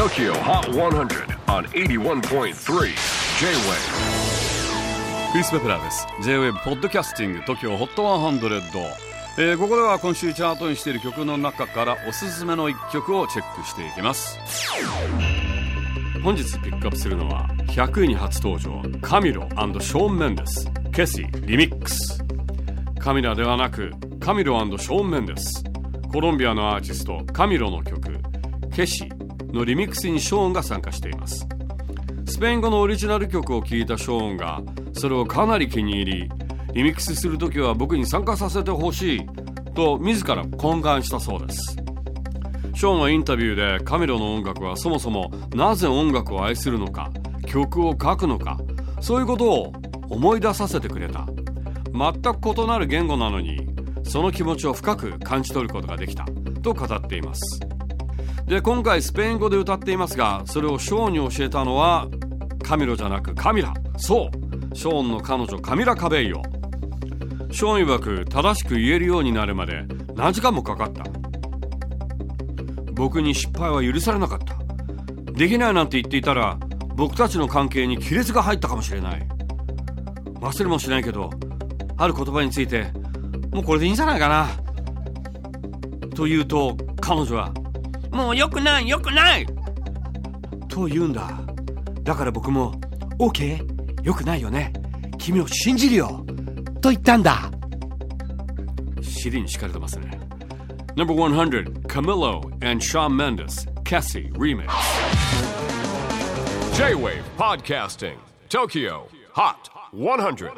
TOKYO HOT 100 on 81.3 J-WAVE クリス・ベプラーです。J-WAVE ポッドキャスティング TOKYO HOT 100、えー、ここでは今週チャートにしている曲の中からおすすめの一曲をチェックしていきます。本日ピックアップするのは100位に初登場カミロショーン・メンデスケシリミックスカミラではなくカミロショーン・メンデスコロンビアのアーティストカミロの曲ケシのリミックスにショーンが参加しています。スペイン語のオリジナル曲を聴いたショーンがそれをかなり気に入りリミックスする時は僕に参加させてほしいと自ら懇願したそうです。ショーンはインタビューでカミロの音楽はそもそもなぜ音楽を愛するのか曲を書くのかそういうことを思い出させてくれた。全く異なる言語なのにその気持ちを深く感じ取ることができたと語っています。で今回スペイン語で歌っていますがそれをショーンに教えたのはカミロじゃなくカミラ。そう。ショーンの彼女カミラ・カベイヨ。ショーン曰く正しく言えるようになるまで何時間もかかった。僕に失敗は許されなかった。できないなんて言っていたら僕たちの関係に亀裂が入ったかもしれない。忘れもしないけどある言葉についてもうこれでいいんじゃないかな。と言うと彼女はもう良くない良くないと言うんだだから僕も OK 良くないよね君を信じるよと言ったんだ尻に敷かれてますね No.100 Camilo and Shawn Mendes Cassie Remix J-WAVE PODCASTING TOKYO HOT 100